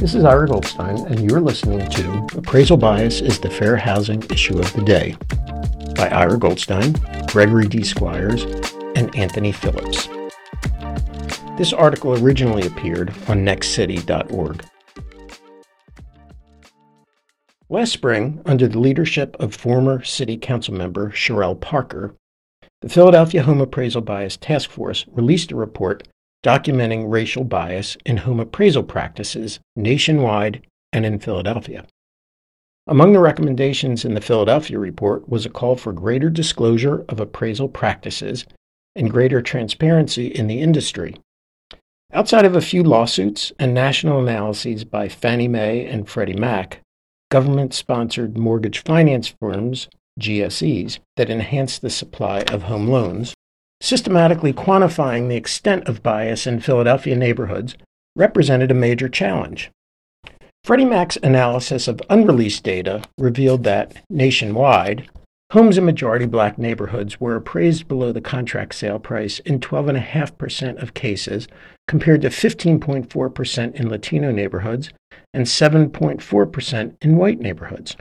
This is Ira Goldstein, and you're listening to Appraisal Bias is the Fair Housing Issue of the Day by Ira Goldstein, Gregory D. Squires, and Anthony Phillips. This article originally appeared on nextcity.org. Last spring, under the leadership of former City Council member Cherelle Parker, the Philadelphia Home Appraisal Bias Task Force released a report documenting racial bias in home appraisal practices nationwide and in Philadelphia. Among the recommendations in the Philadelphia report was a call for greater disclosure of appraisal practices and greater transparency in the industry. Outside of a few lawsuits and national analyses by Fannie Mae and Freddie Mac, government sponsored mortgage finance firms, GSEs, that enhance the supply of home loans, systematically quantifying the extent of bias in Philadelphia neighborhoods represented a major challenge. Freddie Mac's analysis of unreleased data revealed that, nationwide, homes in majority black neighborhoods were appraised below the contract sale price in 12.5% of cases, compared to 15.4% in Latino neighborhoods and 7.4% in white neighborhoods.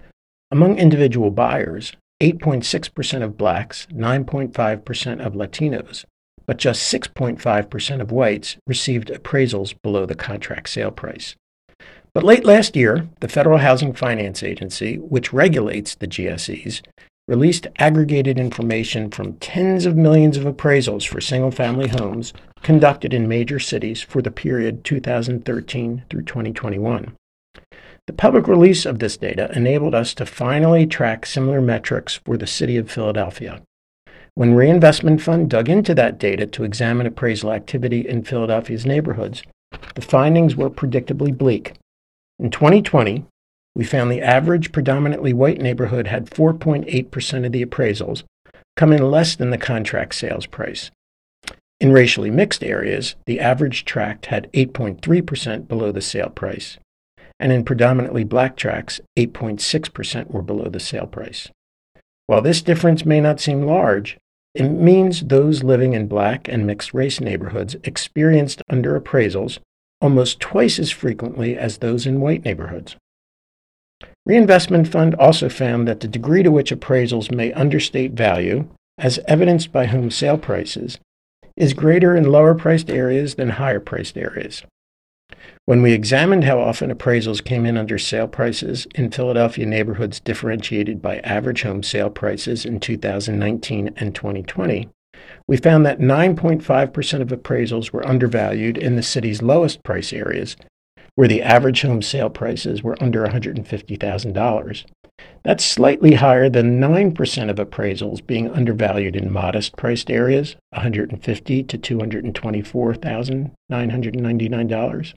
Among individual buyers, 8.6% of blacks, 9.5% of Latinos, but just 6.5% of whites received appraisals below the contract sale price. But late last year, the Federal Housing Finance Agency, which regulates the GSEs, released aggregated information from tens of millions of appraisals for single family homes conducted in major cities for the period 2013 through 2021. The public release of this data enabled us to finally track similar metrics for the city of Philadelphia. When Reinvestment Fund dug into that data to examine appraisal activity in Philadelphia's neighborhoods, the findings were predictably bleak. In 2020, we found the average predominantly white neighborhood had 4.8% of the appraisals come in less than the contract sales price. In racially mixed areas, the average tract had 8.3% below the sale price and in predominantly black tracts, 8.6% were below the sale price. While this difference may not seem large, it means those living in black and mixed race neighborhoods experienced under appraisals almost twice as frequently as those in white neighborhoods. Reinvestment Fund also found that the degree to which appraisals may understate value, as evidenced by home sale prices, is greater in lower priced areas than higher priced areas. When we examined how often appraisals came in under sale prices in Philadelphia neighborhoods differentiated by average home sale prices in 2019 and 2020, we found that 9.5% of appraisals were undervalued in the city's lowest price areas, where the average home sale prices were under $150,000. That's slightly higher than 9% of appraisals being undervalued in modest priced areas, 150 to $224,999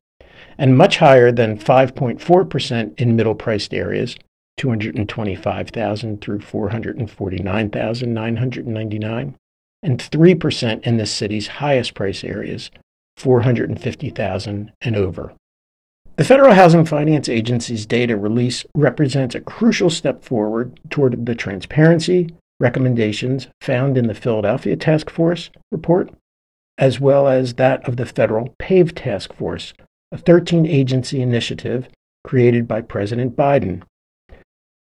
and much higher than 5.4% in middle priced areas, 225,000 through 449,999, and 3% in the city's highest price areas, 450,000 and over. The Federal Housing Finance Agency's data release represents a crucial step forward toward the transparency recommendations found in the Philadelphia Task Force report, as well as that of the Federal PAVE Task Force, a 13 agency initiative created by President Biden.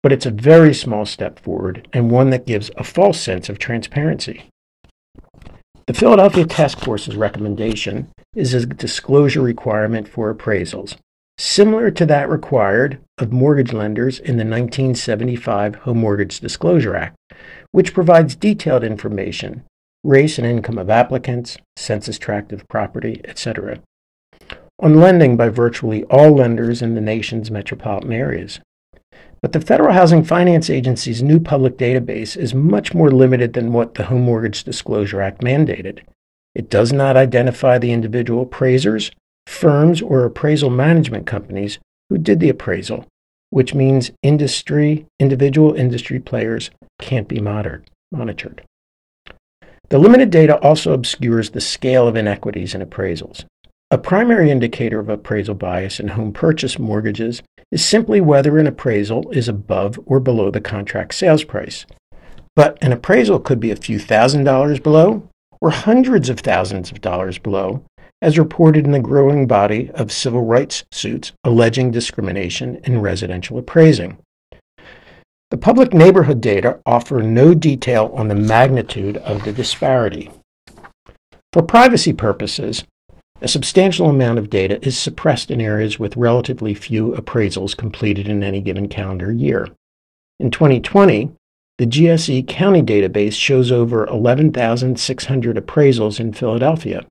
But it's a very small step forward and one that gives a false sense of transparency. The Philadelphia Task Force's recommendation is a disclosure requirement for appraisals, similar to that required of mortgage lenders in the 1975 Home Mortgage Disclosure Act, which provides detailed information race and income of applicants, census tract of property, etc on lending by virtually all lenders in the nation's metropolitan areas. But the Federal Housing Finance Agency's new public database is much more limited than what the Home Mortgage Disclosure Act mandated. It does not identify the individual appraisers, firms, or appraisal management companies who did the appraisal, which means industry, individual industry players can't be monitored. The limited data also obscures the scale of inequities in appraisals. A primary indicator of appraisal bias in home purchase mortgages is simply whether an appraisal is above or below the contract sales price. But an appraisal could be a few thousand dollars below or hundreds of thousands of dollars below, as reported in the growing body of civil rights suits alleging discrimination in residential appraising. The public neighborhood data offer no detail on the magnitude of the disparity. For privacy purposes, a substantial amount of data is suppressed in areas with relatively few appraisals completed in any given calendar year. In 2020, the GSE County database shows over 11,600 appraisals in Philadelphia.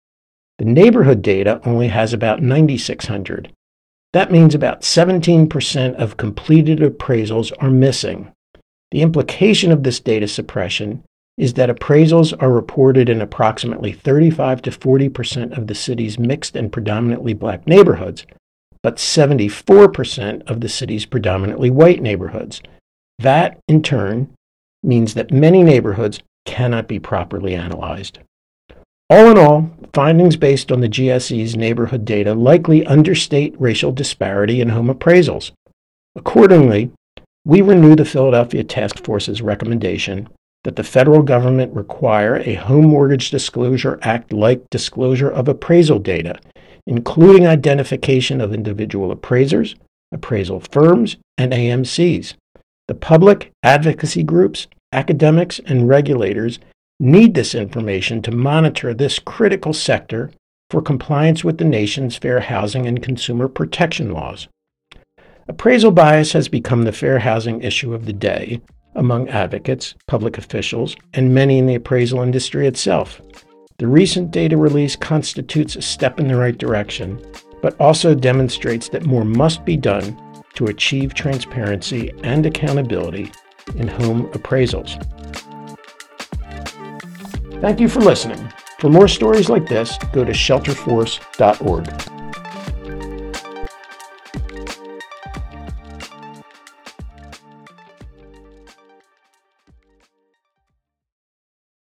The neighborhood data only has about 9,600. That means about 17% of completed appraisals are missing. The implication of this data suppression is that appraisals are reported in approximately 35 to 40% of the city's mixed and predominantly black neighborhoods, but 74% of the city's predominantly white neighborhoods. That, in turn, means that many neighborhoods cannot be properly analyzed. All in all, findings based on the GSE's neighborhood data likely understate racial disparity in home appraisals. Accordingly, we renew the Philadelphia Task Force's recommendation that the federal government require a Home Mortgage Disclosure Act like disclosure of appraisal data, including identification of individual appraisers, appraisal firms, and AMCs. The public, advocacy groups, academics, and regulators need this information to monitor this critical sector for compliance with the nation's fair housing and consumer protection laws. Appraisal bias has become the fair housing issue of the day among advocates, public officials, and many in the appraisal industry itself. The recent data release constitutes a step in the right direction, but also demonstrates that more must be done to achieve transparency and accountability in home appraisals. Thank you for listening. For more stories like this, go to shelterforce.org.